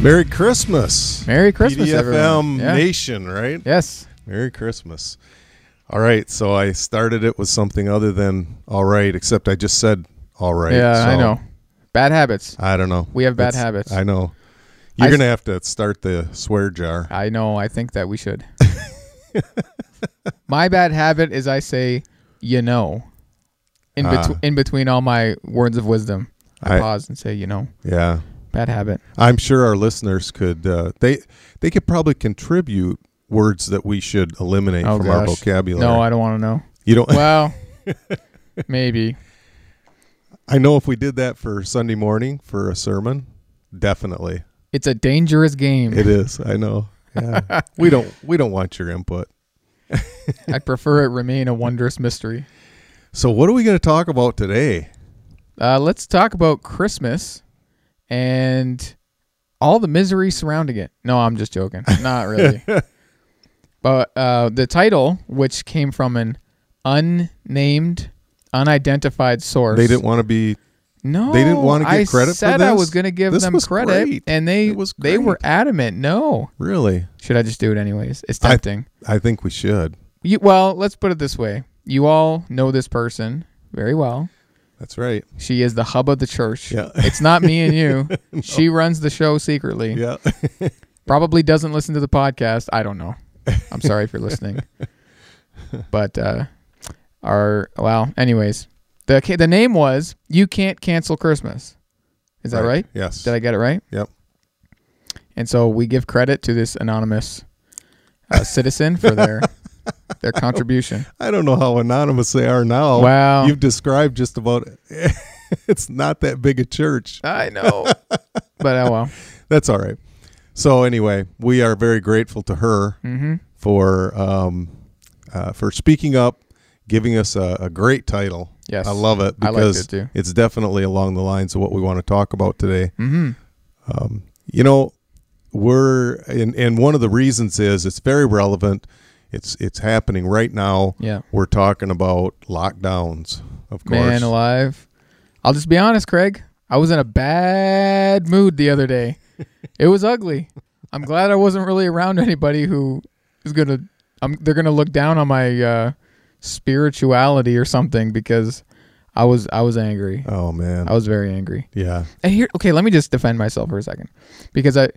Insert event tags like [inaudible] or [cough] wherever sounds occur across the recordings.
Merry Christmas. Merry Christmas, everyone. PDFM Yeah. Nation, right? Yes. Merry Christmas. All right, so I started it with something other than all right, except I just said all right. yeah, I know. Bad habits. I don't know. We have bad It's- habits. I know. You're I- to have to start the swear jar. I know. I think that we should. [laughs] my bad habit is I say, you know, in, Ah. in between all my words of wisdom. I, I- pause and say, you know, Yeah. Bad habit. I'm sure our listeners could uh, they they could probably contribute words that we should eliminate Oh, from our vocabulary. No, I don't want to know. you don't Well, [laughs] maybe. I know if we did that for Sunday morning for a sermon, definitely. It's a dangerous game. It is. I know. Yeah. [laughs] we don't we don't want your input. [laughs] I prefer it remain a wondrous mystery. So what are we going to talk about today? Uh, let's talk about Christmas and all the misery surrounding it. No, I'm just joking. [laughs] Not really. but uh, the title, which came from an unnamed, unidentified source, They didn't want to be No, they didn't wanna get I credit for said I was going to give This them credit, great. and they was they were adamant. No, really. should I just do it anyways? It's I- tempting. I think we should. You, well, let's put it this way: you all know this person very well. That's right. She is the hub of the church. Yeah. It's not me and you. [laughs] She runs the show secretly. Yeah. [laughs] Probably doesn't listen to the podcast. I don't know. I'm sorry if you're listening. [laughs] But uh our well, anyways, the the name was You Can't Cancel Christmas. Is that right? Yes. Did I get it right? Yep. And so we give credit to this anonymous uh, citizen for their [laughs] their contribution. I don't know how anonymous they are now. Wow. You've described just about it. [laughs] it's not that big a church. I know. [laughs] but oh well. That's all right. So anyway, we are very grateful to her Mm-hmm. for um, uh, for speaking up, giving us a, a great title. Yes. I love it I because it too. it's definitely along the lines of what we want to talk about today. Mm-hmm. Um, you know, we're and and one of the reasons is it's very relevant. It's it's happening right now. Yeah. We're talking about lockdowns, of course. Man alive. I'll just be honest, Craig. I was in a bad mood the other day. it was ugly. [laughs] I'm glad I wasn't really around anybody who is gonna. I'm, they're gonna look down on my uh, spirituality or something because I was I was angry. oh man, I was very angry. yeah, And here, okay, let me just defend myself for a second, because I,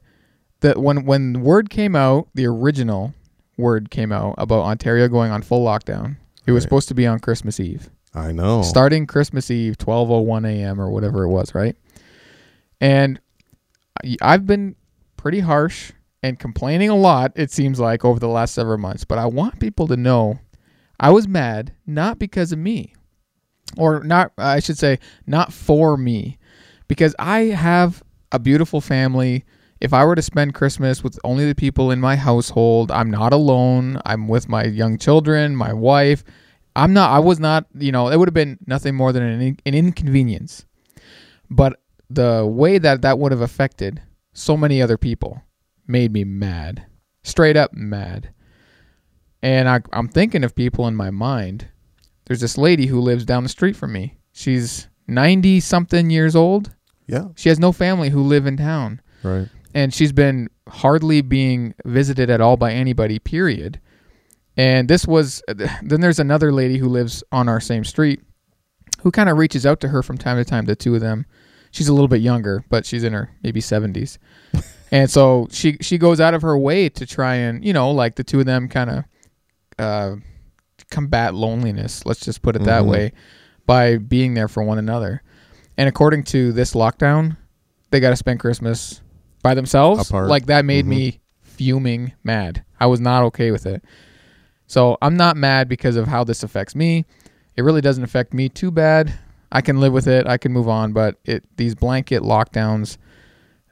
that when when word came out, the original word came out about Ontario going on full lockdown. It was Right. supposed to be on Christmas Eve I know. starting Christmas Eve, 12:01 a.m. or whatever it was, right? And I've been pretty harsh and complaining a lot it seems like over the last several months, but I want people to know I was mad not because of me or not I should say not for me because I have a beautiful family. If I were to spend Christmas with only the people in my household, I'm not alone. I'm with my young children, my wife. I'm not. I was not. You know, it would have been nothing more than an, an inconvenience. But the way that that would have affected so many other people made me mad, straight up mad. And I, I'm thinking of people in my mind. There's this lady who lives down the street from me. She's 90 something years old. yeah, She has no family who live in town right. And she's been hardly being visited at all by anybody period. And this was [sighs] then there's another lady who lives on our same street who kind of reaches out to her from time to time the two of them. She's a little bit younger but she's in her maybe 70s [laughs] and so she she goes out of her way to try and you know like the two of them kind of uh combat loneliness let's just put it that Mhm. way by being there for one another. And according to this lockdown they got to spend christmas by themselves Apart. like that made Mhm. me fuming mad. I was not okay with it. So i'm not mad because of how this affects me. It really doesn't affect me too bad. I can live with it. I can move on. But it these blanket lockdowns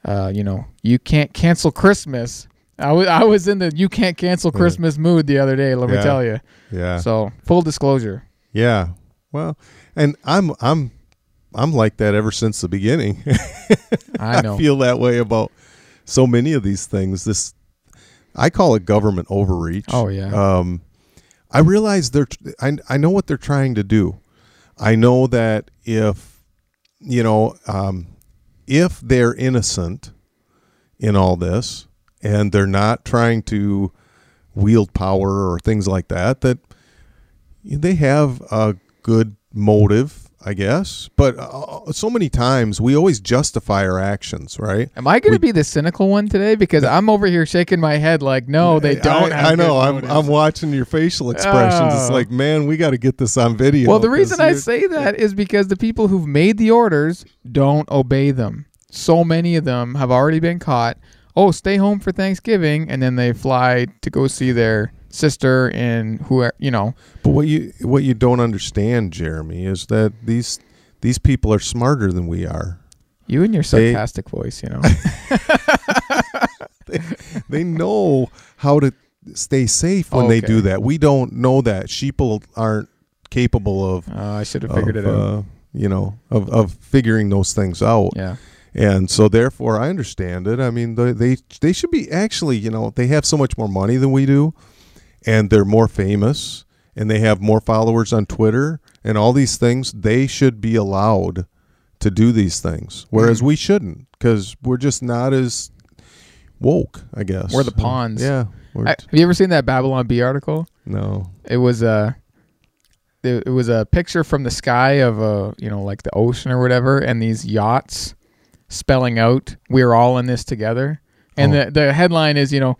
uh, you know you can't cancel christmas. I wa- I was in the you can't cancel Yeah. christmas mood the other day let me tell you Yeah, so full disclosure. Yeah. Well, and I'm I'm I'm like that ever since the beginning. [laughs] i know feel that way about so many of these things. This I call it government overreach. oh yeah Um, I realize they're. I I know what they're trying to do. I know that if you know, um, if they're innocent in all this, and they're not trying to wield power or things like that. That they have a good motive, I guess. But uh, so many times we always justify our actions, right? Am I going to be the cynical one today? Because I'm over here shaking my head like, no, they don't. I, I know. I'm. I'm watching your facial expressions. It's Oh. like, man, we got to get this on video. Well, the reason I say that is because the people who've made the orders don't obey them. So many of them have already been caught. Oh, stay home for Thanksgiving, and then they fly to go see their sister and who you know. But what you what you don't understand, Jeremy, is that these these people are smarter than we are. You and your They- sarcastic voice, you know. [laughs] They know how to stay safe when they do that. We don't know that. Sheeple aren't capable of. Uh, I should have figured of, it out. uh, you know, of, of figuring those things out. yeah. And so, therefore, I understand it. I mean, they, they they should be actually, you know, they have so much more money than we do, and they're more famous, and they have more followers on Twitter, and all these things. They should be allowed to do these things, whereas Mhm. we shouldn't, because we're just not as woke. I guess We're the pawns. Yeah. I- have you ever seen that Babylon Bee article? no. It was a it, it was a picture from the sky of a you know like the ocean or whatever, and these yachts spelling out "We're all in this together." And Oh. the the headline is you know.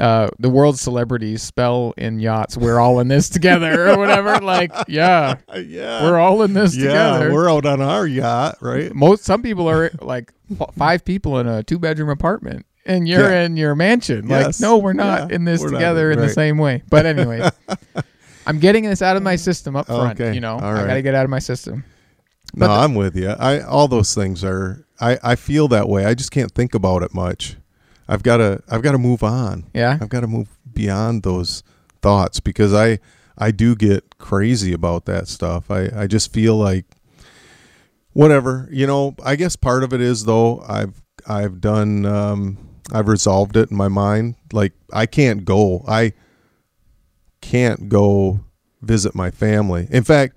Uh, the world's celebrities spell in yachts. We're all in this together, or whatever. Like, [laughs] yeah, yeah. we're all in this yeah. together. We're out on our yacht, right? Most some people are like five people in a two bedroom apartment, and you're Yeah. in your mansion. Like, no, we're not Yeah. in this We're not together in- in the same way. But anyway, [laughs] I'm getting this out of my system up front. Okay. You know, All I right. got to get out of my system. No, the- I'm with you. I all those things are. I I feel that way. I just can't think about it much. I've got to. I've got to move on. Yeah, I've got to move beyond those thoughts because I I do get crazy about that stuff. I I just feel like whatever you know. I guess part of it is though. I've I've done. Um, I've resolved it in my mind. Like I can't go. I can't go visit my family. In fact,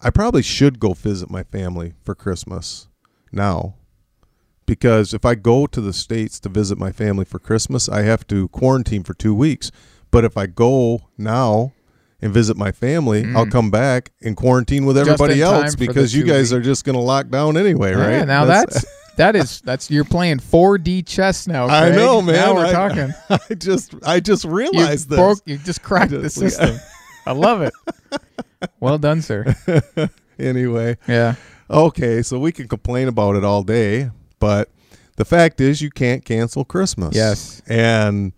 I probably should go visit my family for Christmas now. Because if I go to the States to visit my family for Christmas, I have to quarantine for two weeks. But if I go now and visit my family, I'll Mm. come back and quarantine with everybody else because you guys week- are just going to lock down anyway, right? Yeah, now that's, that is that's you're playing 4D chess now. [laughs] I know, man. Now we're I- talking. [laughs] I just I just You realized this. broke. You just cracked the just- system. [laughs] I love it. Well done, sir. anyway, Yeah. Okay, so we can complain about it all day, but the fact is you can't cancel Christmas. Yes. And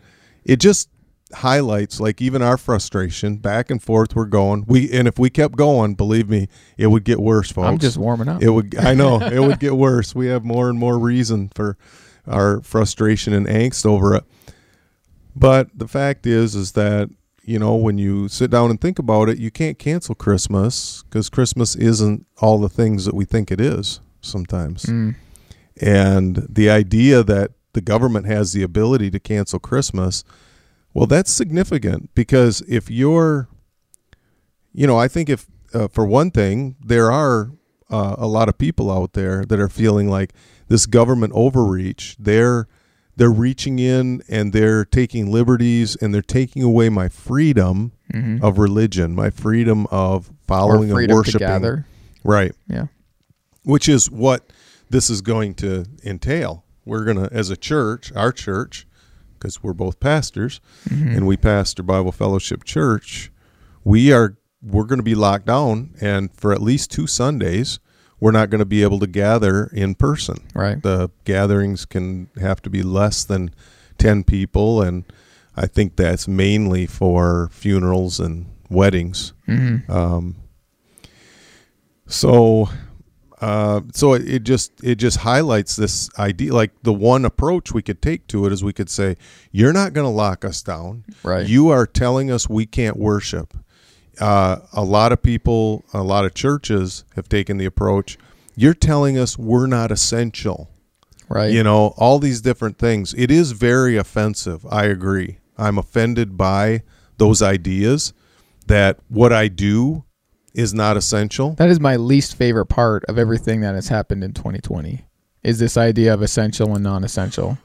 it just highlights like even our frustration back and forth we're going. We and if we kept going, believe me, it would get worse, folks. I'm just warming up. it would I know, [laughs] it would get worse. We have more and more reason for our frustration and angst over it. But the fact is is that you know, when you sit down and think about it, you can't cancel Christmas because Christmas isn't all the things that we think it is sometimes. Mm. And the idea that the government has the ability to cancel Christmas, well, that's significant because if you're, you know, I think if, uh, for one thing, there are uh, a lot of people out there that are feeling like this government overreach, they're, they're reaching in and they're taking liberties and they're taking away my freedom Mhm. of religion, my freedom of following and freedom to worshiping. Right Yeah. which is what this is going to entail. We're going to, as a church, our church, because we're both pastors Mhm. and we pastor Bible Fellowship Church, we are we're going to be locked down, and for at least two Sundays, we're not going to be able to gather in person. Right. The gatherings can have to be less than ten people, and I think that's mainly for funerals and weddings. hmm Um, so, uh, so it, it just it just highlights this idea. Like the one approach we could take to it is we could say, "You're not going to lock us down. Right. You are telling us we can't worship." Uh, a lot of people, a lot of churches have taken the approach. You're telling us we're not essential right. you know all these different things it is very offensive i agree i'm offended by those ideas that what i do is not essential That is my least favorite part of everything that has happened in 2020. Is this idea of essential and non-essential?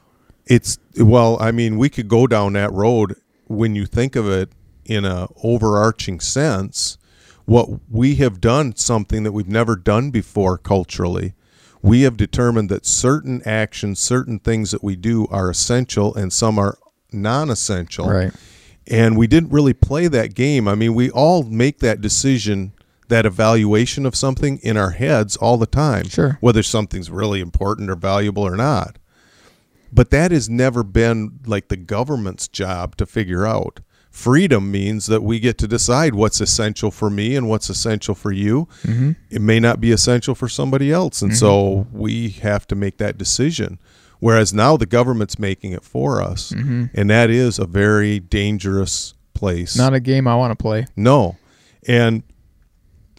It's well, I mean, we could go down that road when you think of it in a overarching sense. What we have done something that we've never done before culturally. We have determined that certain actions, certain things that we do are essential and some are non-essential. Right. And we didn't really play that game. I mean, we all make that decision, that evaluation of something in our heads all the time. Sure. Whether something's really important or valuable or not. But that has never been like the government's job to figure out. Freedom means that we get to decide what's essential for me and what's essential for you. Mm-hmm. It may not be essential for somebody else. And so we have to make that decision. Whereas now the government's making it for us. Mm-hmm. And that is a very dangerous place. Not a game I want to play. No. And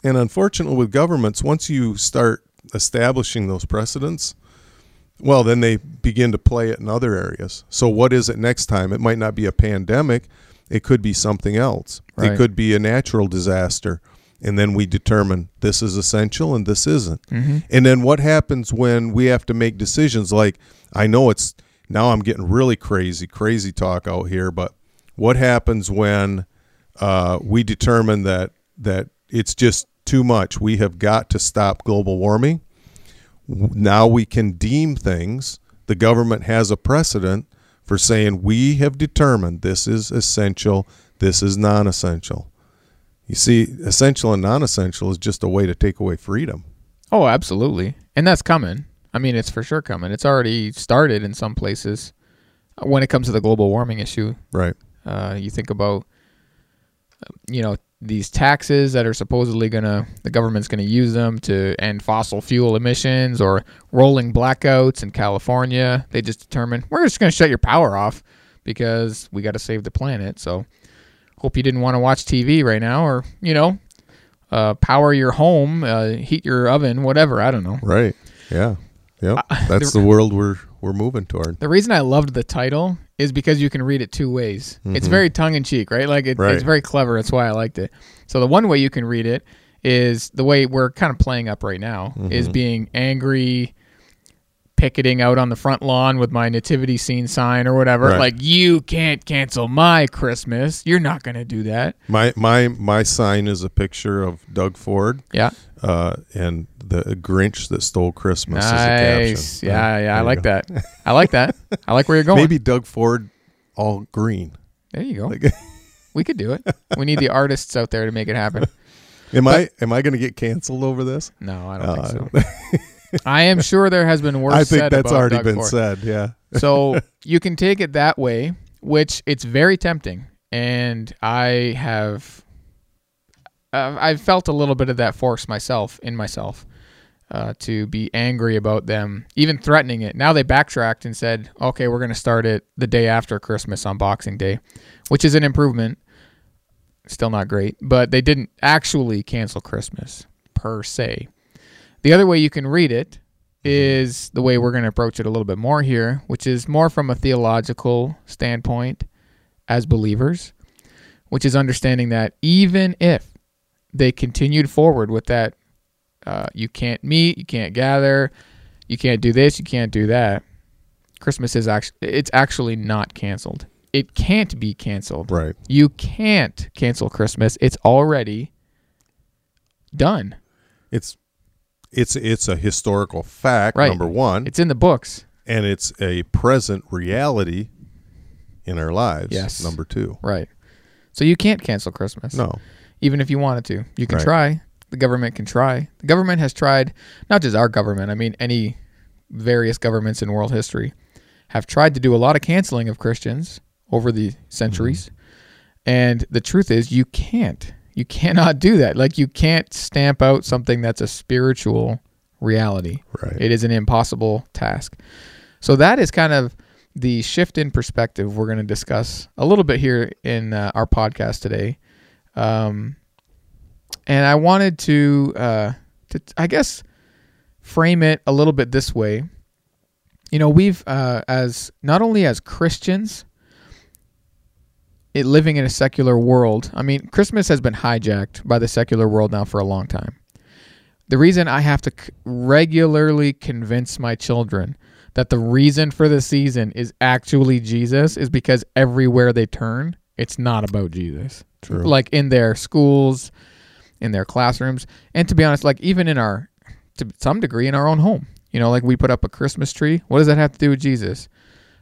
and unfortunately with governments, once you start establishing those precedents, well, then they begin to play it in other areas. So what is it next time? It might not be a pandemic, it could be something else. Right. It could be a natural disaster. And then we determine this is essential and this isn't. Mm-hmm. And then what happens when we have to make decisions like I know it's now I'm getting really crazy, crazy talk out here, but what happens when uh, we determine that that it's just too much? We have got to stop global warming. Now we can deem things. The government has a precedent for saying we have determined this is essential, this is non-essential. You see, essential and non-essential is just a way to take away freedom. Oh, absolutely. And that's coming. I mean, it's for sure coming. It's already started in some places. Uh, When it comes to the global warming issue, Right. uh, you think about, uh, you know, these taxes that are supposedly gonna, the government's gonna use them to end fossil fuel emissions or rolling blackouts in California. They just determined we're just gonna shut your power off because we got to save the planet. So, hope you didn't want to watch TV right now, or you know, uh, power your home, uh, heat your oven, whatever. I don't know. Right. Yeah. Yep. Uh, [laughs] That's the world we're we're moving toward. The reason I loved the title is because you can read it two ways. It's Mhm. very tongue in cheek, right? Like it, Right. it's very clever. That's why I liked it. So the one way you can read it is the way we're kind of playing up right now is Mhm. being angry, picketing out on the front lawn with my nativity scene sign or whatever. Right. Like you can't cancel my Christmas. You're not going to do that. My my my sign is a picture of Doug Ford Yeah. uh, and the Grinch that stole Christmas. Nice. caption. Yeah, yeah. there I like go. that. [laughs] I like that. I like where you're going. Maybe Doug Ford all green. There you go. Like, [laughs] We could do it. We need the [laughs] artists out there to make it happen. am I am I going to get canceled over this? No, I don't Uh, think so. [laughs] I am sure there has been worse. I think said that's already Doug been Ford. said. Yeah. so [laughs] you can take it that way, which it's very tempting, and I have, uh, I've felt a little bit of that force myself in myself uh, to be angry about them, even threatening it. Now they backtracked and said, "Okay, we're going to start it the day after Christmas on Boxing Day," which is an improvement. Still not great, but they didn't actually cancel Christmas per se. The other way you can read it is the way we're going to approach it a little bit more here, which is more from a theological standpoint as believers, which is understanding that even if they continued forward with that, uh, you can't meet, you can't gather, you can't do this, you can't do that. Christmas is actually it's actually not canceled. It can't be canceled. Right. You can't cancel Christmas. It's already done. It's it's it's a historical fact. Right. Number one, It's in the books. and it's a present reality in our lives. Yes. Number two. Right. So you can't cancel Christmas. No. Even if you wanted to. You can Right. try. The government can try. The government has tried, not just our government, I mean any various governments in world history have tried to do a lot of canceling of Christians over the centuries. Mm-hmm. And the truth is you can't. You cannot do that. Like you can't stamp out something that's a spiritual reality. Right. It is an impossible task. So that is kind of the shift in perspective we're going to discuss a little bit here in uh, our podcast today. Um, and I wanted to, uh, to, I guess, frame it a little bit this way. You know, we've uh, as not only as Christians, it living in a secular world. I mean, Christmas has been hijacked by the secular world now for a long time. The reason I have to c- regularly convince my children that the reason for the season is actually Jesus is because everywhere they turn, it's not about Jesus. True. Like in their schools, in their classrooms, and to be honest, like even in our, to some degree, in our own home. You know, like we put up a Christmas tree. What does that have to do with Jesus?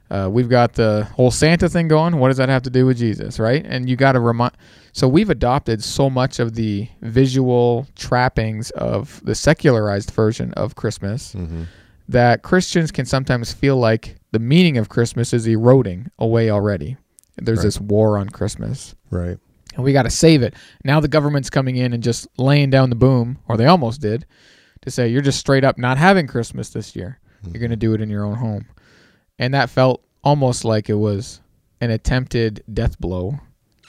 Uh, we've got the whole Santa thing going. What does that have to do with Jesus, right? And you got to remind. So we've adopted so much of the visual trappings of the secularized version of Christmas hmm that Christians can sometimes feel like the meaning of Christmas is eroding away already. There's Right. this war on Christmas, Right. and we got to save it. Now the government's coming in and just laying down the boom, or they almost did, to say you're just straight up not having Christmas this year. You're going to do it in your own home. And that felt almost like it was an attempted death blow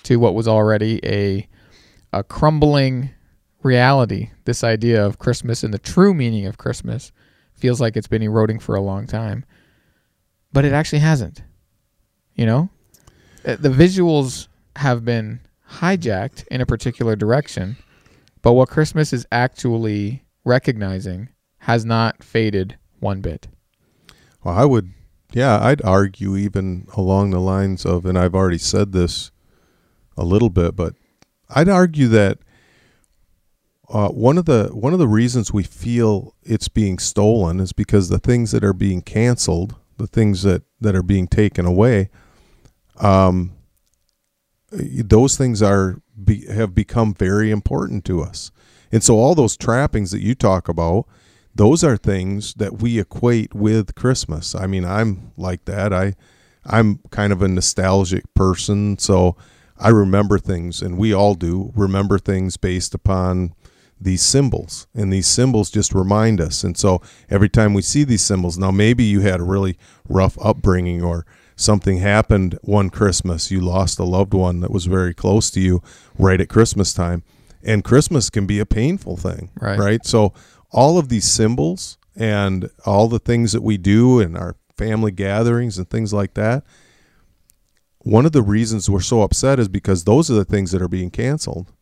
to what was already a a crumbling reality. This idea of Christmas and the true meaning of Christmas feels like it's been eroding for a long time. But it actually hasn't. You know? Uh, The visuals have been hijacked in a particular direction, but what Christmas is actually recognizing has not faded one bit. Well, I would, yeah, I'd argue even along the lines of, and I've already said this a little bit, but I'd argue that uh, one of the one of the reasons we feel it's being stolen is because the things that are being canceled, the things that that are being taken away, um, those things are be, have become very important to us, and so all those trappings that you talk about those are things that we equate with Christmas. I mean, I'm like that. I I'm kind of a nostalgic person, so I remember things and we all do remember things based upon these symbols. And these symbols just remind us. And so every time we see these symbols, now maybe you had a really rough upbringing or something happened one Christmas, you lost a loved one that was very close to you right at Christmas time. And Christmas can be a painful thing, Right. right? So all of these symbols and all the things that we do in our family gatherings and things like that one of the reasons we're so upset is because those are the things that are being canceled.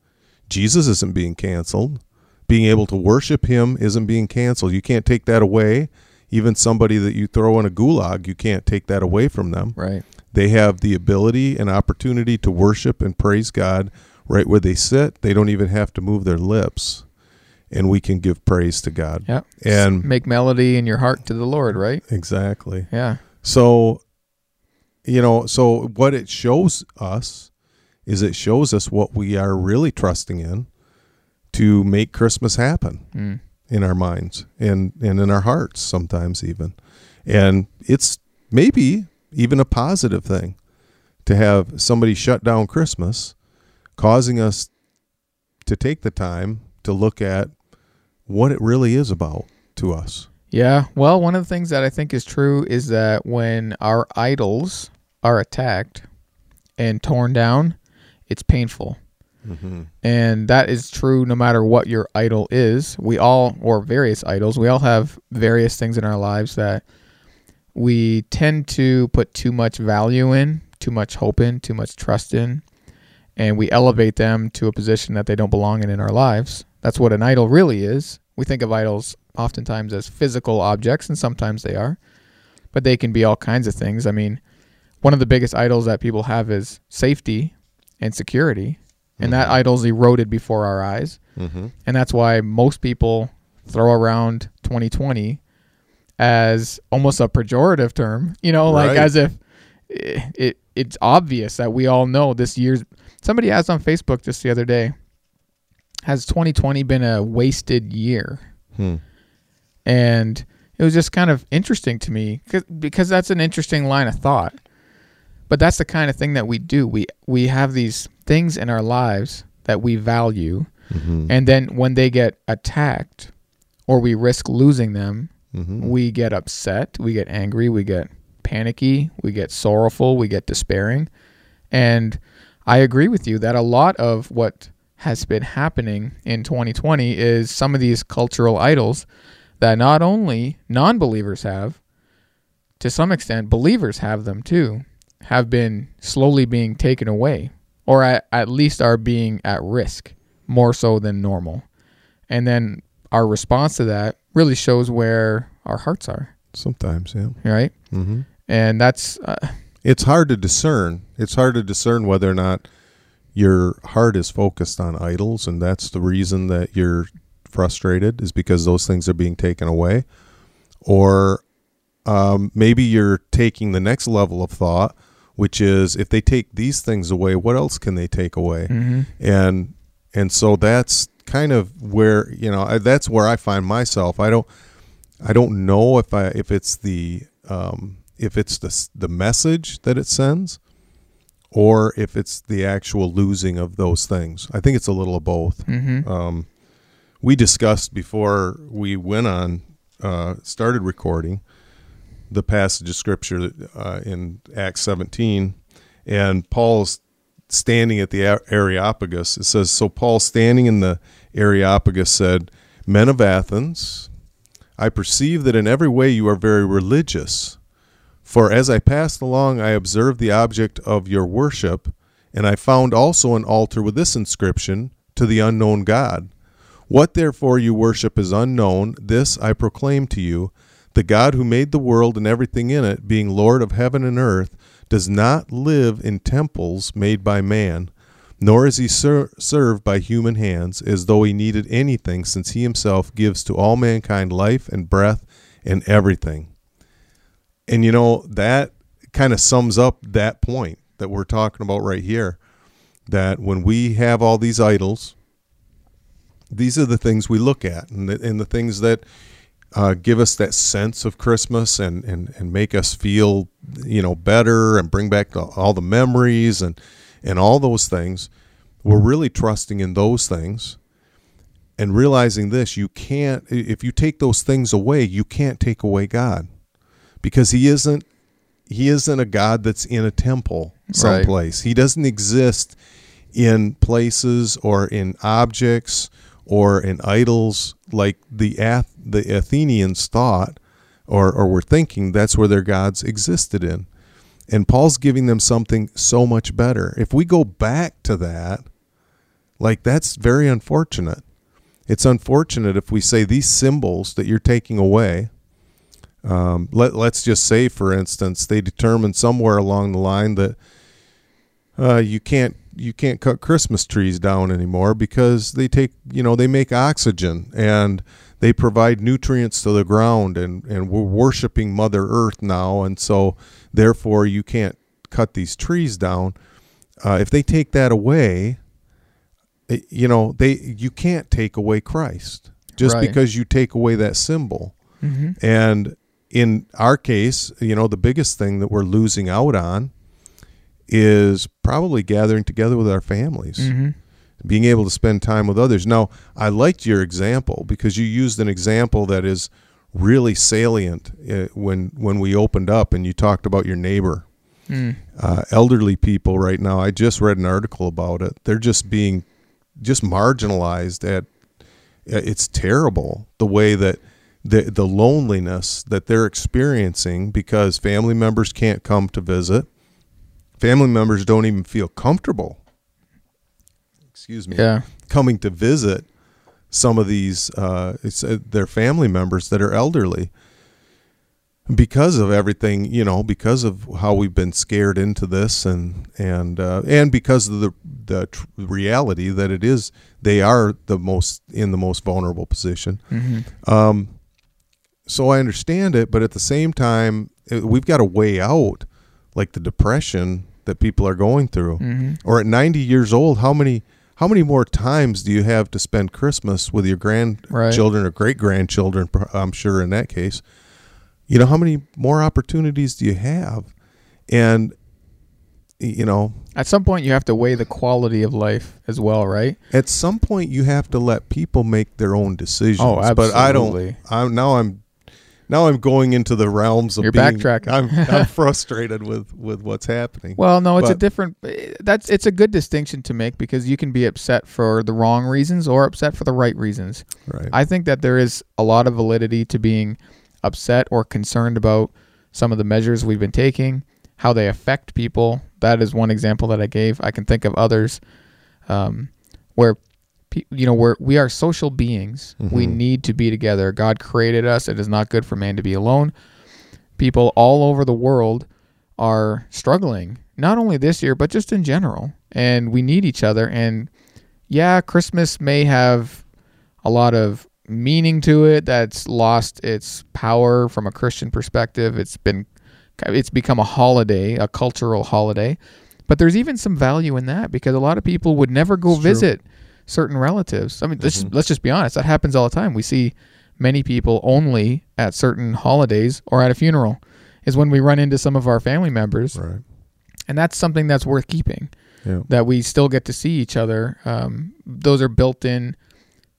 Jesus isn't being canceled. Being able to worship him isn't being canceled. You can't take that away. Even somebody that you throw in a gulag you can't take that away from them. Right. they have the ability and opportunity to worship and praise God right where they sit. They don't even have to move their lips, and we can give praise to God. Yeah. And make melody in your heart to the Lord, right? exactly. Yeah. So, you know, so what it shows us is it shows us what we are really trusting in to make Christmas happen Mm. in our minds and, and in our hearts sometimes even. And it's maybe even a positive thing to have somebody shut down Christmas, causing us to take the time to look at what it really is about to us. Yeah. Well, one of the things that I think is true is that when our idols are attacked and torn down, it's painful. Mm-hmm. And that is true no matter what your idol is. We all, or various idols, we all have various things in our lives that we tend to put too much value in, too much hope in, too much trust in, and we elevate them to a position that they don't belong in in our lives. That's what an idol really is. We think of idols oftentimes as physical objects, and sometimes they are, but they can be all kinds of things. I mean, one of the biggest idols that people have is safety and security, and that idol's eroded before our eyes. Mm-hmm. And that's why most people throw around 2020 as almost a pejorative term, you know, like Right. as if it, it it's obvious that we all know this year's somebody asked on Facebook just the other day has 2020 been a wasted year? Hmm. And it was just kind of interesting to me because that's an interesting line of thought. But that's the kind of thing that we do. We we have these things in our lives that we value Mm-hmm. and then when they get attacked or we risk losing them, Mm-hmm. we get upset, we get angry, we get panicky, we get sorrowful, we get despairing. And I agree with you that a lot of what has been happening in 2020 is some of these cultural idols that not only non believers have, to some extent, believers have them too, have been slowly being taken away, or at, at least are being at risk more so than normal. And then our response to that really shows where our hearts are. Sometimes, yeah. right? hmm And that's uh, It's hard to discern. It's hard to discern whether or not your heart is focused on idols, and that's the reason that you're frustrated is because those things are being taken away, or um, maybe you're taking the next level of thought, which is if they take these things away, what else can they take away? mhm. and and so that's kind of where you know I, that's where I find myself. I don't I don't know if I if it's the um, if it's the the message that it sends, or if it's the actual losing of those things. I think it's a little of both. Mhm. Um, we discussed before we went on uh, started recording the passage of scripture uh, in Acts 17, and Paul's standing at the Areopagus. It says, So Paul, standing in the Areopagus, said, Men of Athens, I perceive that in every way you are very religious. For as I passed along, I observed the object of your worship, and I found also an altar with this inscription To the unknown God. What therefore you worship is unknown, this I proclaim to you. The God who made the world and everything in it, being Lord of heaven and earth, does not live in temples made by man, nor is he ser- served by human hands, as though he needed anything, since he himself gives to all mankind life and breath and everything. And you know, that kind of sums up that point that we're talking about right here. That when we have all these idols, these are the things we look at and the, and the things that uh, give us that sense of Christmas and, and, and make us feel, you know, better and bring back all the memories and, and all those things. We're really trusting in those things and realizing this you can't, if you take those things away, you can't take away God because He isn't. He isn't a God that's in a temple someplace. He doesn't exist in places or in objects or in idols like the Ath- the Athenians thought or, or were thinking that's where their gods existed in. And Paul's giving them something so much better. If we go back to that, like that's very unfortunate. It's unfortunate if we say these symbols that you're taking away. Um, let let's just say, for instance, they determined somewhere along the line that uh, you can't you can't cut Christmas trees down anymore because they take you know they make oxygen and they provide nutrients to the ground and and we're worshiping Mother Earth now and so therefore you can't cut these trees down. Uh, if they take that away, it, you know they you can't take away Christ just Right. because you take away that symbol. Mhm. And in our case, you know, the biggest thing that we're losing out on is probably gathering together with our families, Mhm. being able to spend time with others. Now, I liked your example because you used an example that is really salient uh, when when we opened up and you talked about your neighbor. Mm. Uh, elderly people right now, I just read an article about it. They're just being just marginalized at it's terrible the way that the the loneliness that they're experiencing because family members can't come to visit. Family members don't even feel comfortable. Excuse me. Yeah. Coming to visit some of these uh, it's uh, their family members that are elderly because of everything you know because of how we've been scared into this and and uh, and because of the the tr- reality that it is they are the most in the most vulnerable position Mhm. um, so I understand it, but at the same time, it, we've got a way out, like the depression that people are going through. Mhm. Or at 90 years old, how many how many more times do you have to spend Christmas with your grandchildren or great grandchildren? I'm sure in that case, you know how many more opportunities do you have? And you know, At some point, you have to weigh the quality of life as well, right? at some point you have to let people make their own decisions. Oh, absolutely. But I don't. I'm now I'm now I'm going into the realms of You're being, backtracking. I'm, I'm [laughs] frustrated with with what's happening. Well, no, it's a different. eh, That's it's a good distinction to make because you can be upset for the wrong reasons or upset for the right reasons. right. I think that there is a lot of validity to being upset or concerned about some of the measures we've been taking, how they affect people. That is one example that I gave. I can think of others um, where, you know, where we are social beings. We Mhm. need to be together. God created us. It is not good for man to be alone. people all over the world are struggling, not only this year, but just in general. And we need each other. And yeah, Christmas may have a lot of meaning to it that's lost its power from a Christian perspective. It's been it's become a holiday, a cultural holiday. But there's even some value in that because a lot of people would never go It's true. Certain relatives. I mean, let's, Mhm. let's just be honest. That happens all the time. We see many people only at certain holidays or at a funeral is when we run into some of our family members. Right. And that's something that's worth keeping Yeah. that we still get to see each other. Um, those are built in,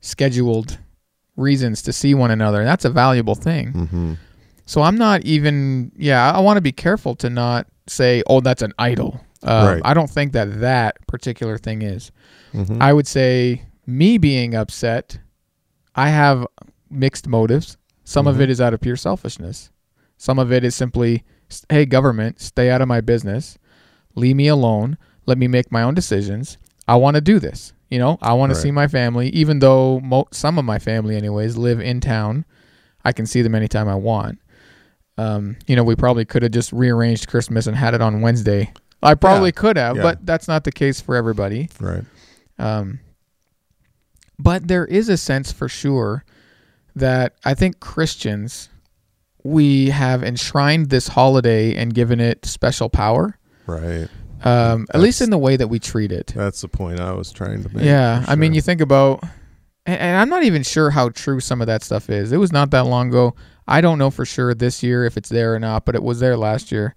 scheduled reasons to see one another. And that's a valuable thing. Mm-hmm. So I'm not even, yeah, I want to be careful to not say, oh, that's an idol. Um, Right. I don't think that that particular thing is. Mm-hmm. I would say me being upset, I have mixed motives. Some of Mhm. it is out of pure selfishness. Some of it is simply, hey, government, stay out of my business. Leave me alone. Let me make my own decisions. I want to do this. You know, I want Right. to see my family, even though mo- some of my family, anyways, live in town. I can see them anytime I want. Um, you know, we probably could have just rearranged Christmas and had it on Wednesday. I probably could have, Yeah. but that's not the case for everybody. right. Um, but there is a sense for sure that I think Christians, we have enshrined this holiday and given it special power, Right. um, at least in the way that we treat it. That's the point I was trying to make. Yeah, for I mean, you think about, and, and I'm not even sure how true some of that stuff is. It was not that long ago. I don't know for sure this year if it's there or not, but it was there last year.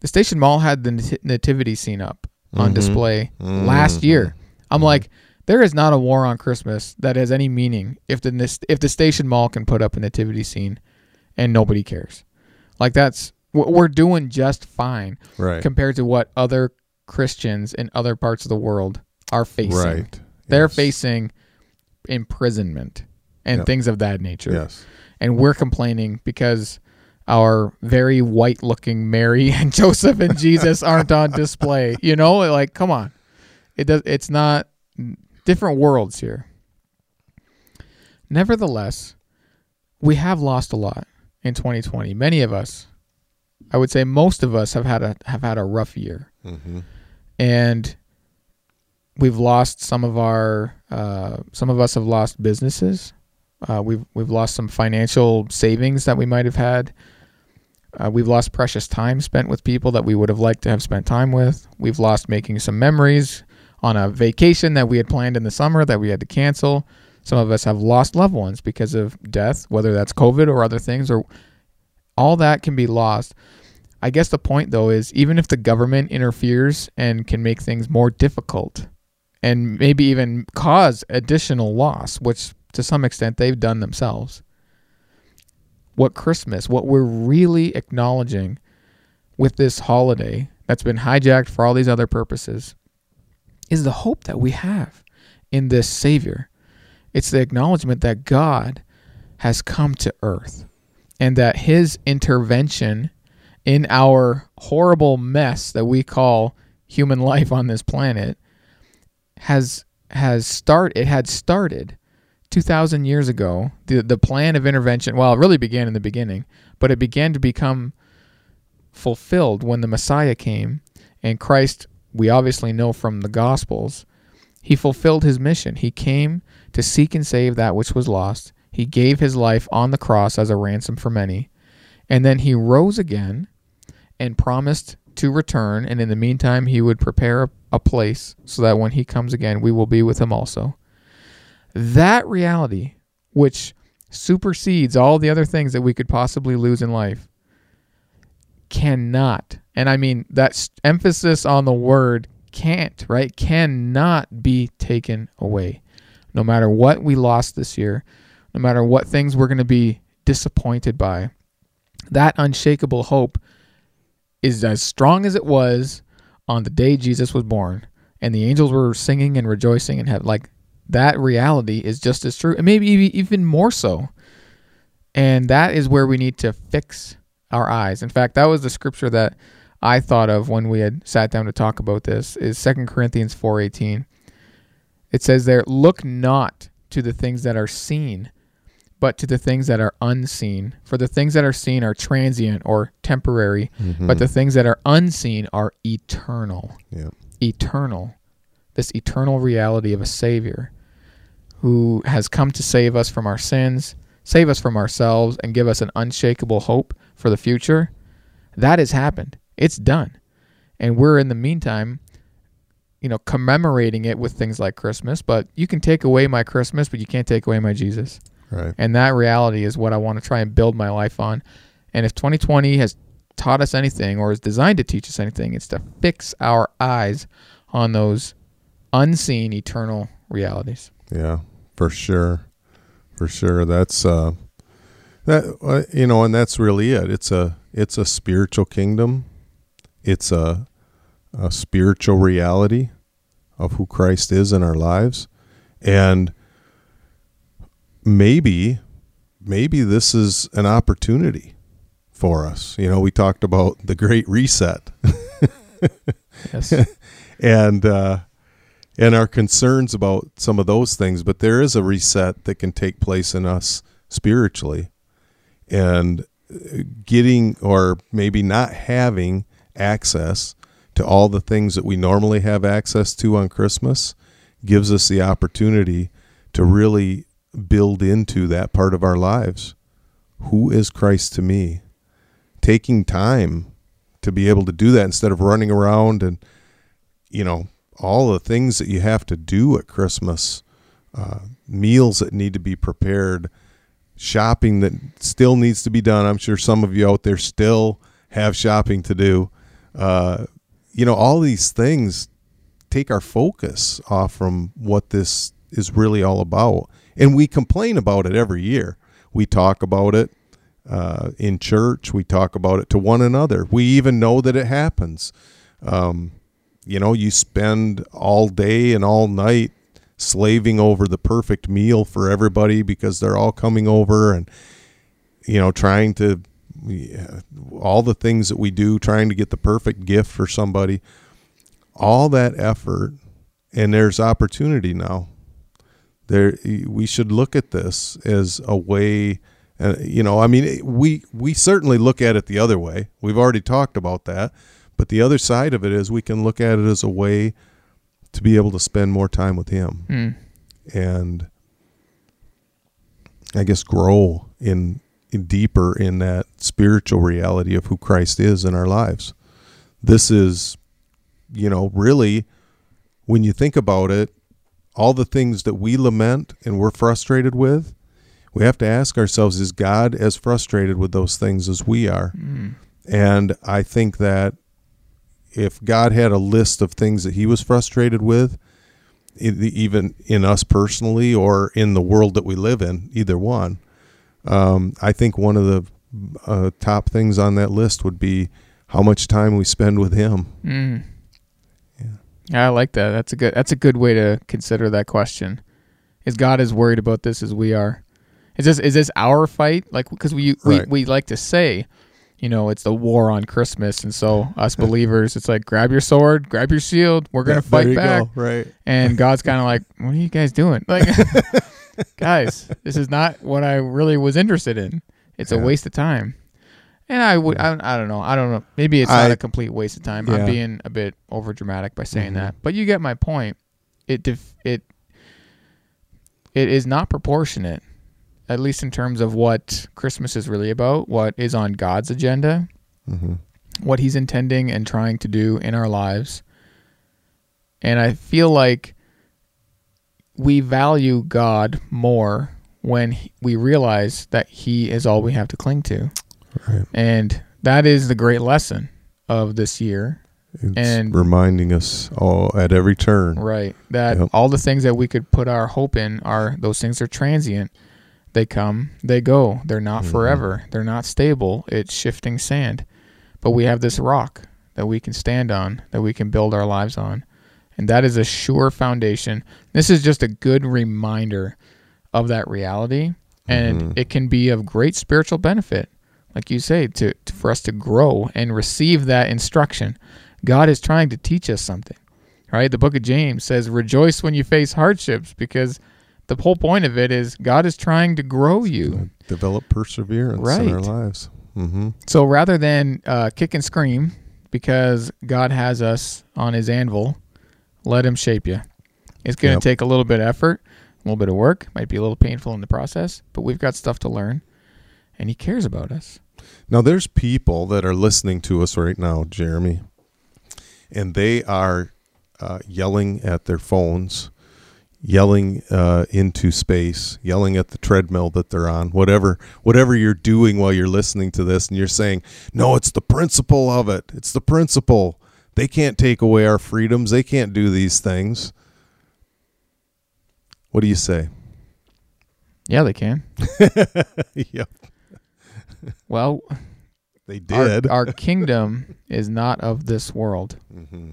The station mall had the nativity scene up on Mhm. display last year. I'm like, there is not a war on Christmas that has any meaning if the if the station mall can put up a nativity scene and nobody cares. Like that's we're we're doing just fine Right. compared to what other Christians in other parts of the world are facing. Right. They're Yes. facing imprisonment and Yep. things of that nature. Yes. And we're complaining because our very white looking Mary [laughs] and Joseph and Jesus aren't on display. You know, like come on. It does it's not different worlds here. Nevertheless, we have lost a lot in 2020. Many of us, I would say most of us have had a have had a rough year Mm-hmm. and we've lost some of our uh, some of us have lost businesses. Uh, we've we've lost some financial savings that we might have had. Uh, we've lost precious time spent with people that we would have liked to have spent time with. We've lost making some memories on a vacation that we had planned in the summer that we had to cancel. Some of us have lost loved ones because of death, whether that's COVID or other things, or all that can be lost. I guess the point though is even if the government interferes and can make things more difficult and maybe even cause additional loss, which to some extent they've done themselves. What Christmas, what we're really acknowledging with this holiday that's been hijacked for all these other purposes is the hope that we have in this Savior. It's the acknowledgement that God has come to earth and that his intervention in our horrible mess that we call human [laughs] life on this planet has has start it had started 2000 years ago the the plan of intervention well it really began in the beginning but it began to become fulfilled when the messiah came and Christ we obviously know from the gospels he fulfilled his mission he came to seek and save that which was lost he gave his life on the cross as a ransom for many and then he rose again and promised to return. And in the meantime, he would prepare a, place so that when he comes again, we will be with him also. That reality, which supersedes all the other things that we could possibly lose in life, cannot, and I mean that emphasis on the word can't, right? Cannot be taken away. No matter what we lost this year, no matter what things we're going to be disappointed by, that unshakable hope is as strong as it was on the day Jesus was born and the angels were singing and rejoicing and have like that reality is just as true and maybe even- even more so. And that is where we need to fix our eyes. In fact, that was the scripture that I thought of when we had sat down to talk about this is 2 Corinthians 4:18. It says there, "Look not to the things that are seen, but to the things that are unseen. For the things that are seen are transient or temporary, Mm-hmm. but the things that are unseen are eternal. yeah. Eternal. This eternal reality of a Savior who has come to save us from our sins, save us from ourselves, and give us an unshakable hope for the future. That has happened. It's done. And we're in the meantime, you know, commemorating it with things like Christmas. But you can take away my Christmas, but you can't take away my Jesus. Right. And that reality is what I want to try and build my life on. And if 2020 has taught us anything or is designed to teach us anything, it's to fix our eyes on those unseen eternal realities. Yeah, for sure, for sure. That's uh, that uh, you know, and that's really it. It's a it's a spiritual kingdom. It's a a spiritual reality of who Christ is in our lives, and maybe maybe this is an opportunity for us. You know, we talked about the Great Reset. Yes. [laughs] and uh, and our concerns about some of those things. But there is a reset that can take place in us spiritually, and uh, getting or maybe not having access to all the things that we normally have access to on Christmas gives us the opportunity to really build into that part of our lives. Who is Christ to me? Taking time to be able to do that instead of running around and you know all the things that you have to do at Christmas, uh, meals that need to be prepared, shopping that still needs to be done. I'm sure some of you out there still have shopping to do. Uh, you know, all these things take our focus off from what this is really all about, and we complain about it every year. We talk about it uh, in church. We talk about it to one another. We even know that it happens. Um, you know, you spend all day and all night slaving over the perfect meal for everybody because they're all coming over and, you know, trying to, yeah, all the things that we do, trying to get the perfect gift for somebody. All that effort, and there's opportunity now. There, we should look at this as a way uh, you know, I mean, we we certainly look at it the other way. We've already talked about that, but the other side of it is we can look at it as a way to be able to spend more time with Him Mm. and I guess grow in, in deeper in that spiritual reality of who Christ is in our lives. This is, you know, really when you think about it, all the things that we lament and we're frustrated with, we have to ask ourselves is God as frustrated with those things as we are? Mm. And I think that if God had a list of things that he was frustrated with, even in us personally or in the world that we live in, either one, um, I think one of the uh, top things on that list would be how much time we spend with him. Mm. Yeah. Yeah, I like that. That's a good. That's a good way to consider that question. Is God as worried about this as we are? Is this is this our fight? Like because we we Right. we like to say, you know, it's the war on Christmas, and so us believers, it's like grab your sword, grab your shield, we're gonna Yeah, fight back. go. Right. And God's kind of like, what are you guys doing? Like, [laughs] guys, this is not what I really was interested in. It's a waste of time. And I would, I, I don't know, I don't know. Maybe it's not a complete waste of time. Yeah. I'm being a bit over dramatic by saying Mhm. that, but you get my point. It def- it it is not proportionate, at least in terms of what Christmas is really about, what is on God's agenda, hmm what he's intending and trying to do in our lives. And I feel like we value God more when we realize that he is all we have to cling to. Right. And that is the great lesson of this year. It's And- reminding us all at every turn. Right. That Yep. all the things that we could put our hope in are those things are transient. They come, they go. They're not Mhm. forever. They're not stable. It's shifting sand. But we have this rock that we can stand on, that we can build our lives on. And that is a sure foundation. This is just a good reminder of that reality. And Mhm. it can be of great spiritual benefit, like you say, to, to for us to grow and receive that instruction. God is trying to teach us something right? The book of James says, "Rejoice when you face hardships, because the whole point of it is God is trying to grow you. Develop perseverance right. in our lives. Mm-hmm. So rather than uh, kick and scream because God has us on his anvil, let him shape you. It's going to Yep. take a little bit of effort, a little bit of work, might be a little painful in the process, but we've got stuff to learn and he cares about us. Now, there's people that are listening to us right now, Jeremy, and they are uh, yelling at their phones, yelling uh, into space, yelling at the treadmill that they're on, whatever, whatever you're doing while you're listening to this, and you're saying, "No, it's the principle of it. It's the principle. They can't take away our freedoms. They can't do these things." What do you say? Yeah, they can. [laughs] yep, Well, they did. our kingdom is not of this world. hmm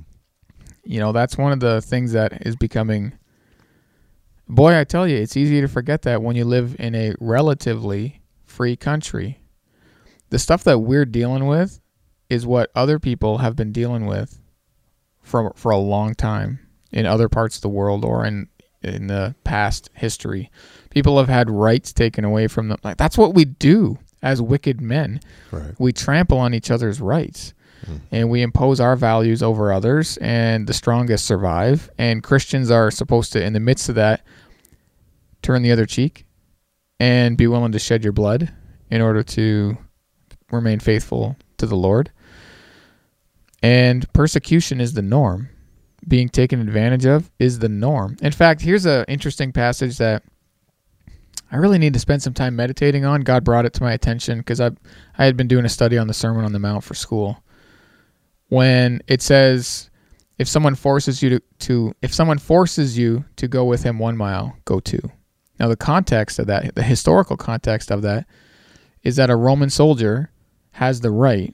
You know, that's one of the things that is becoming. Boy, I tell you, it's easy to forget that when you live in a relatively free country. The stuff that we're dealing with is what other people have been dealing with for for a long time in other parts of the world or in in the past history. People have had rights taken away from them. Like that's what we do as wicked men Right. we trample on each other's rights Hmm. and we impose our values over others and the strongest survive and christians are supposed to in the midst of that turn the other cheek and be willing to shed your blood in order to remain faithful to the lord and persecution is the norm being taken advantage of is the norm in fact here's an interesting passage that I really need to spend some time meditating on. God brought it to my attention because I I had been doing a study on the Sermon on the Mount for school. When it says, if someone forces you to, to if someone forces you to go with him one mile, go two. Now the context of that, the historical context of that, is that a Roman soldier has the right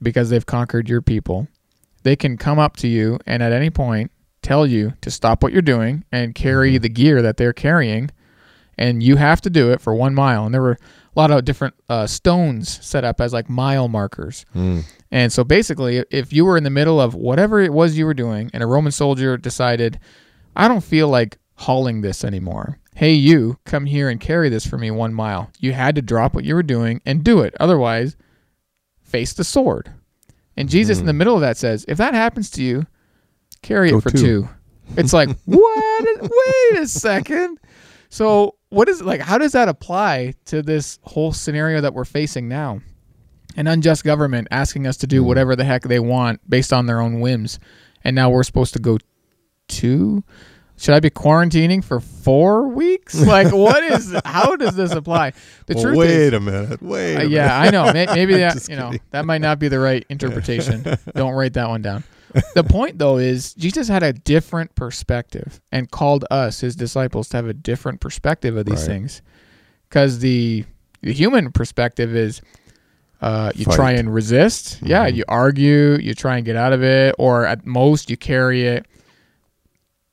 because they've conquered your people. They can come up to you and at any point tell you to stop what you're doing and carry the gear that they're carrying and you have to do it for one mile. And there were a lot of different uh, stones set up as like mile markers. Mm. And so basically, if you were in the middle of whatever it was you were doing, and a Roman soldier decided, I don't feel like hauling this anymore. Hey, you, come here and carry this for me one mile. You had to drop what you were doing and do it. Otherwise, face the sword. And Jesus, in the mm-hmm. middle of that, says, if that happens to you, carry Go it for two. two. It's like, [laughs] what? Wait a second. So, what is like? How does that apply to this whole scenario that we're facing now? An unjust government asking us to do mm. whatever the heck they want based on their own whims, and now we're supposed to go two. Should I be quarantining for four weeks? [laughs] Like, what is? How does this apply? The Well, truth wait is, a minute. Wait. uh, a yeah, I know. May- Maybe [laughs] that you know kidding. that might not be the right interpretation. [laughs] Don't write that one down. The point though is Jesus had a different perspective and called us his disciples to have a different perspective of these Right. things. Cuz the the human perspective is uh, you Fight. try and resist. Yeah, Mhm. you argue, you try and get out of it or at most you carry it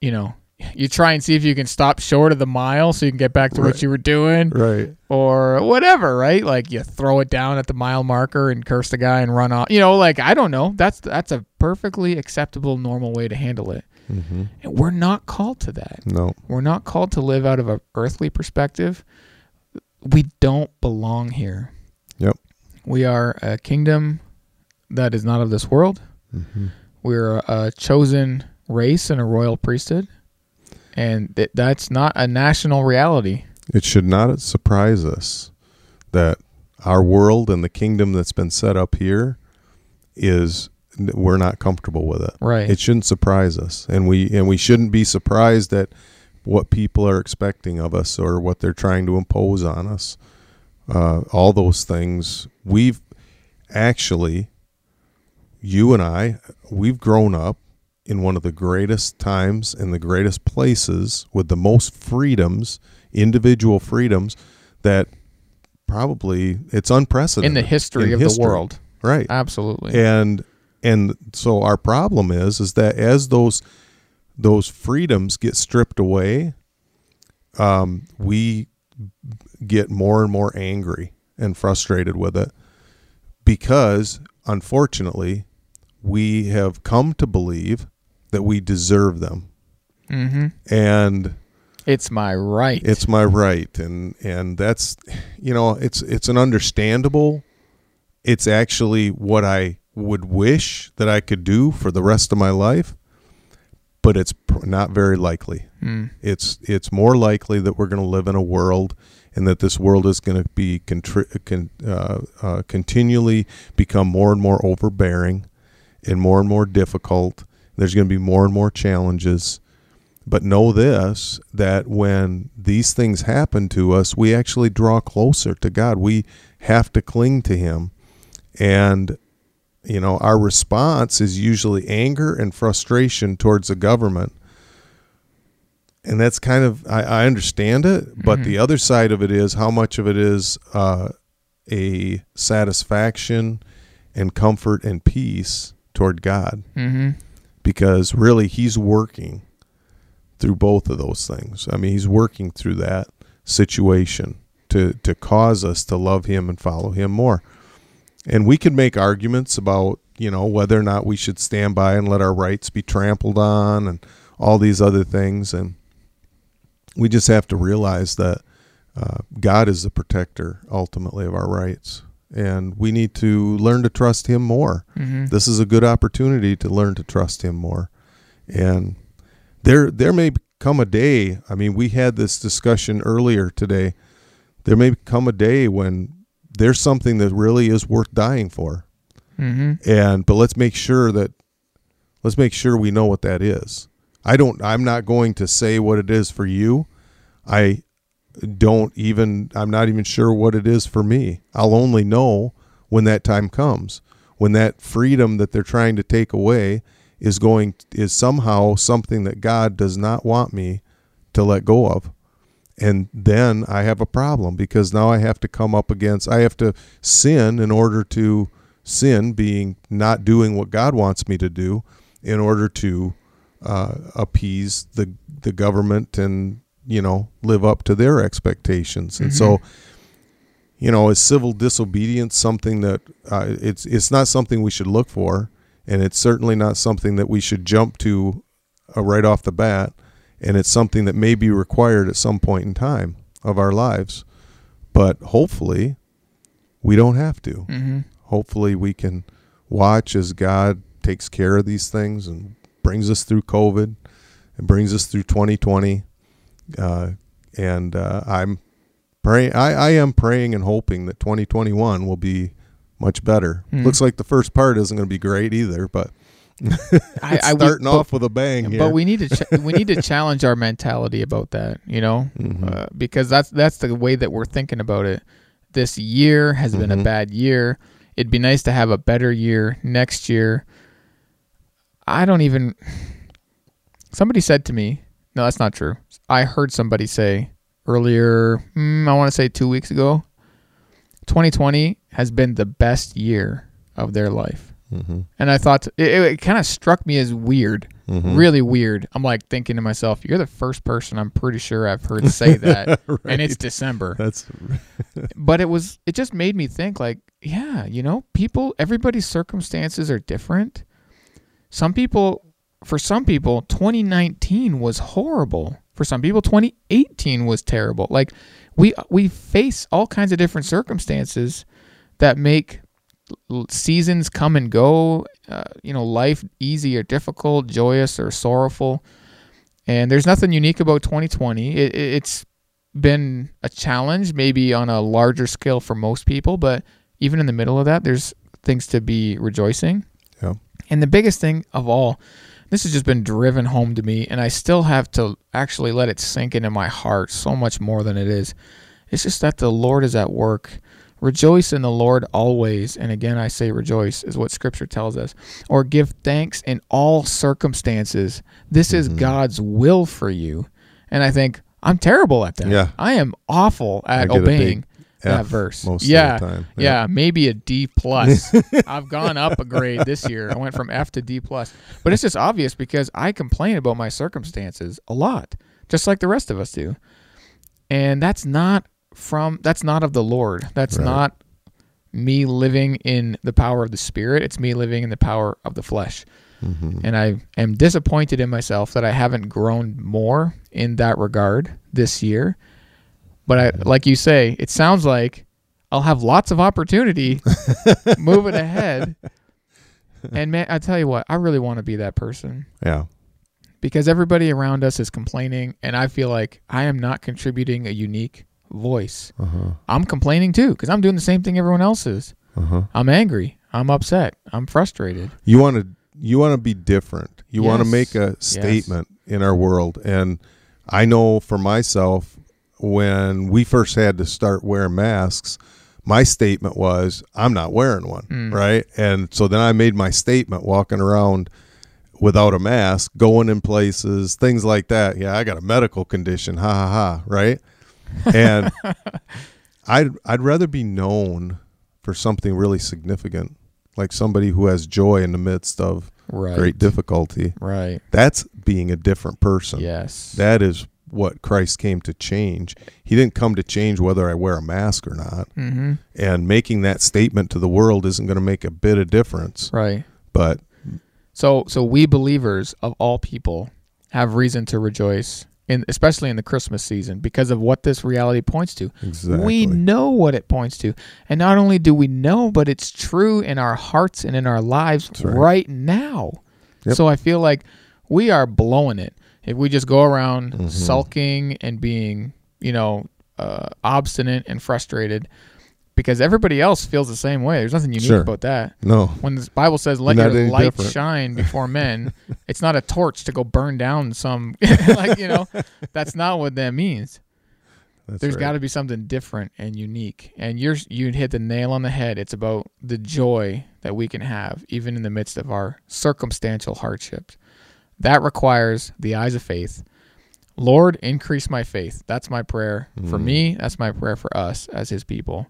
you know, you try and see if you can stop short of the mile so you can get back to Right. what you were doing Right. or whatever, right? Like you throw it down at the mile marker and curse the guy and run off. You know, like I don't know. That's that's a perfectly acceptable, normal way to handle it. hmm And we're not called to that. No. We're not called to live out of an earthly perspective. We don't belong here. Yep. We are a kingdom that is not of this world. hmm We're a chosen race and a royal priesthood. And th- that's not a national reality. It should not surprise us that our world and the kingdom that's been set up here is we're not comfortable with it. Right. It shouldn't surprise us, and we and we shouldn't be surprised at what people are expecting of us or what they're trying to impose on us. Uh, all those things we've actually, you and I, we've grown up in one of the greatest times and the greatest places with the most freedoms, individual freedoms that probably it's unprecedented in the history in of history. the world. right? Absolutely. and and so our problem is is that as those those freedoms get stripped away um, we get more and more angry and frustrated with it because unfortunately we have come to believe that we deserve them hmm and It's my right. It's my right, and and that's, you know, it's it's an understandable. It's actually what I would wish that I could do for the rest of my life, but it's pr- not very likely. Mm. It's it's more likely that we're going to live in a world, and that this world is going to be contri- con- uh, uh, continually become more and more overbearing, and more and more difficult. There's going to be more and more challenges. But know this that when these things happen to us, we actually draw closer to God. We have to cling to Him. And, you know, our response is usually anger and frustration towards the government. And that's kind of, I, I understand it. But Mhm. the other side of it is how much of it is uh, a satisfaction and comfort and peace toward God Mm-hmm. Because really he's working through both of those things. I mean, he's working through that situation to to cause us to love him and follow him more. And we can make arguments about, you know, whether or not we should stand by and let our rights be trampled on and all these other things and we just have to realize that uh, God is the protector ultimately of our rights and we need to learn to trust him more. Mm-hmm. this is a good opportunity to learn to trust him more. And there there may come a day i mean we had this discussion earlier today. There may come a day when there's something that really is worth dying for. Mm-hmm. and but let's make sure that let's make sure we know what that is. I don't i'm not going to say what it is for you. I don't even i'm not even sure what it is for me. I'll only know when that time comes when that freedom that they're trying to take away is going is somehow something that god does not want me to let go of. And then i have a problem because now i have to come up against i have to sin in order to sin being not doing what god wants me to do in order to uh, appease the the government and you know live up to their expectations and so you know is civil disobedience something that uh, it's it's not something we should look for and it's certainly not something that we should jump to uh, right off the bat and it's something that may be required at some point in time of our lives but hopefully we don't have to Mm-hmm. hopefully we can watch as God takes care of these things and brings us through COVID and brings us through 2020. Uh, and uh, I'm praying. I, I am praying and hoping that 2021 will be much better. Hmm. Looks like the first part isn't going to be great either, but [laughs] I, [laughs] I we- starting but- off with a bang here. But we need to ch- we need to challenge our mentality about that, you know, [laughs] Mhm. uh, because that's that's the way that we're thinking about it. This year has been a Mhm. bad year. It'd be nice to have a better year next year. I don't even. Somebody said to me, "No, that's not true." I heard somebody say earlier. Mm, I want to say two weeks ago. 2020 has been the best year of their life, Mhm. and I thought it, it kind of struck me as weird Mhm. really weird. I'm like thinking to myself, you're the first person I'm pretty sure I've heard say [laughs] that, and it's December. That's [laughs] But it was, it just made me think, like, yeah, you know, people, everybody's circumstances are different. Some people, for some people, 2019 was horrible. For some people, 2018 was terrible. Like, we we face all kinds of different circumstances that make seasons come and go. Uh, you know, life easy or difficult, joyous or sorrowful. And there's nothing unique about 2020. It, it, it's been a challenge, maybe on a larger scale for most people, but even in the middle of that, there's things to be rejoicing. Yeah. And the biggest thing of all, this has just been driven home to me, and I still have to actually let it sink into my heart so much more than it is. It's just that the Lord is at work. Rejoice in the Lord always. And again, I say rejoice is what scripture tells us. Or give thanks in all circumstances. This is Mhm. God's will for you. And I think I'm terrible at that. Yeah. I am awful at obeying that F verse. most yeah. of the time. Yeah, maybe a D plus. [laughs] I've gone up a grade this year. I went from F to D plus. But it's just obvious because I complain about my circumstances a lot, just like the rest of us do. And that's not from that's not of the Lord. That's Right. not me living in the power of the spirit. It's me living in the power of the flesh. Mhm. And I am disappointed in myself that I haven't grown more in that regard this year. But I, like you say, it sounds like I'll have lots of opportunity [laughs] moving ahead. And man, I tell you what, I really want to be that person Yeah. because everybody around us is complaining, and I feel like I am not contributing a unique voice. Uh-huh. I'm complaining too because I'm doing the same thing everyone else is. Uh-huh. I'm angry. I'm upset. I'm frustrated. You want to you want to be different. You want to make a statement in our world and I know for myself when we first had to start wearing masks, my statement was I'm not wearing one, Mm. right? And so then I made my statement walking around without a mask, going in places, things like that. Yeah, I got a medical condition. Ha ha ha, right? And [laughs] I'd I'd rather be known for something really significant, like somebody who has joy in the midst of Right. great difficulty. Right. That's being a different person. Yes. That is what Christ came to change. He didn't come to change whether I wear a mask or not. mm-hmm. And making that statement to the world isn't going to make a bit of difference. Right. But So so we believers of all people have reason to rejoice in especially in the Christmas season because of what this reality points to. exactly. We know what it points to. And not only do we know, but it's true in our hearts and in our lives right. right. now. Yep. So I feel like we are blowing it if we just go around Mhm. sulking and being, you know, uh, obstinate and frustrated because everybody else feels the same way. There's nothing unique Sure. about that. no. When the Bible says, "Let not your light different. shine before [laughs] men," it's not a torch to go burn down some. [laughs] [laughs] like you know, that's not what that means. That's There's right. got to be something different and unique. And you're you hit the nail on the head. It's about the joy that we can have even in the midst of our circumstantial hardships. That requires the eyes of faith. Lord, increase my faith. That's my prayer for Mm. me. That's my prayer for us as His people.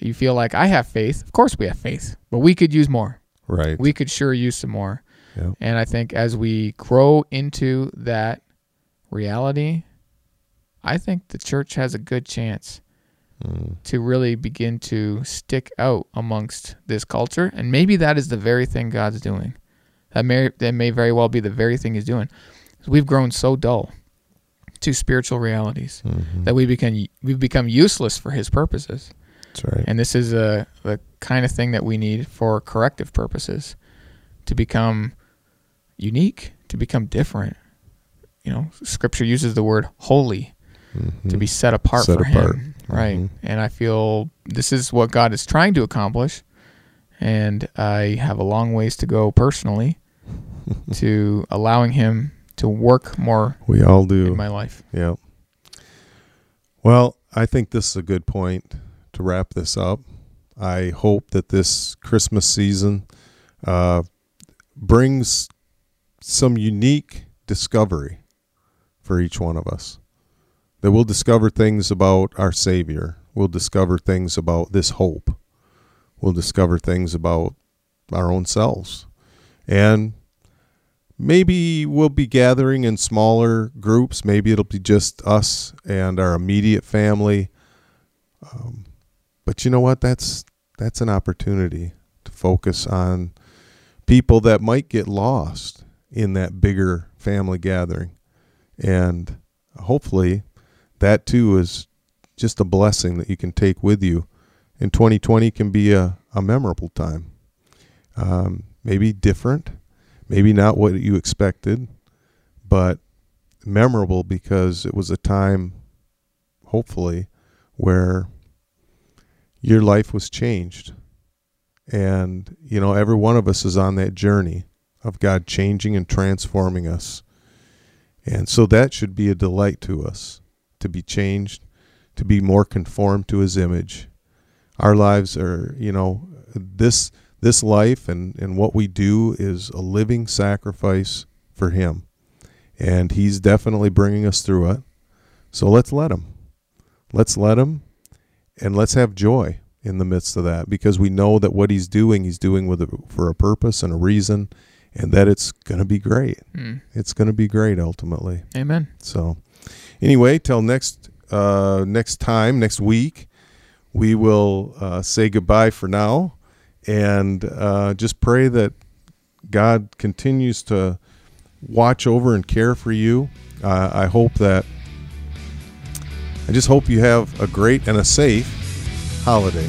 You feel like I have faith. Of course, we have faith, but we could use more. right. We could sure use some more. Yep. And I think as we grow into that reality, I think the church has a good chance Mm. to really begin to stick out amongst this culture. And maybe that is the very thing God's doing. That may, that may very well be the very thing He's doing. We've grown so dull to spiritual realities Mhm. that we become we've become useless for His purposes. That's right. And this is a the kind of thing that we need for corrective purposes to become unique, to become different. You know, scripture uses the word holy to Mhm. be set apart Set for apart. him. Right. Mhm. And I feel this is what God is trying to accomplish. And I have a long ways to go personally [laughs] to allowing him to work more We all do. in my life. Yeah. Well, I think this is a good point to wrap this up. I hope that this Christmas season uh, brings some unique discovery for each one of us. That we'll discover things about our Savior. We'll discover things about this hope. We'll discover things about our own selves. And maybe we'll be gathering in smaller groups. Maybe it'll be just us and our immediate family. Um, but you know what? That's that's an opportunity to focus on people that might get lost in that bigger family gathering, and hopefully, that too is just a blessing that you can take with you. And 2020 can be a, a memorable time. Um, maybe different, maybe not what you expected, but memorable because it was a time, hopefully, where your life was changed. And, you know, every one of us is on that journey of God changing and transforming us. And so that should be a delight to us to be changed, to be more conformed to his image. Our lives are, you know, this this life and, and what we do is a living sacrifice for him. And he's definitely bringing us through it. So let's let him. Let's let him and let's have joy in the midst of that because we know that what he's doing, he's doing with a, for a purpose and a reason and that it's going to be great. Mm. It's going to be great ultimately. Amen. So, anyway, till next uh, next time, next week, we will uh, say goodbye for now, and uh, just pray that God continues to watch over and care for you. Uh, I hope that. I just hope you have a great and a safe holiday.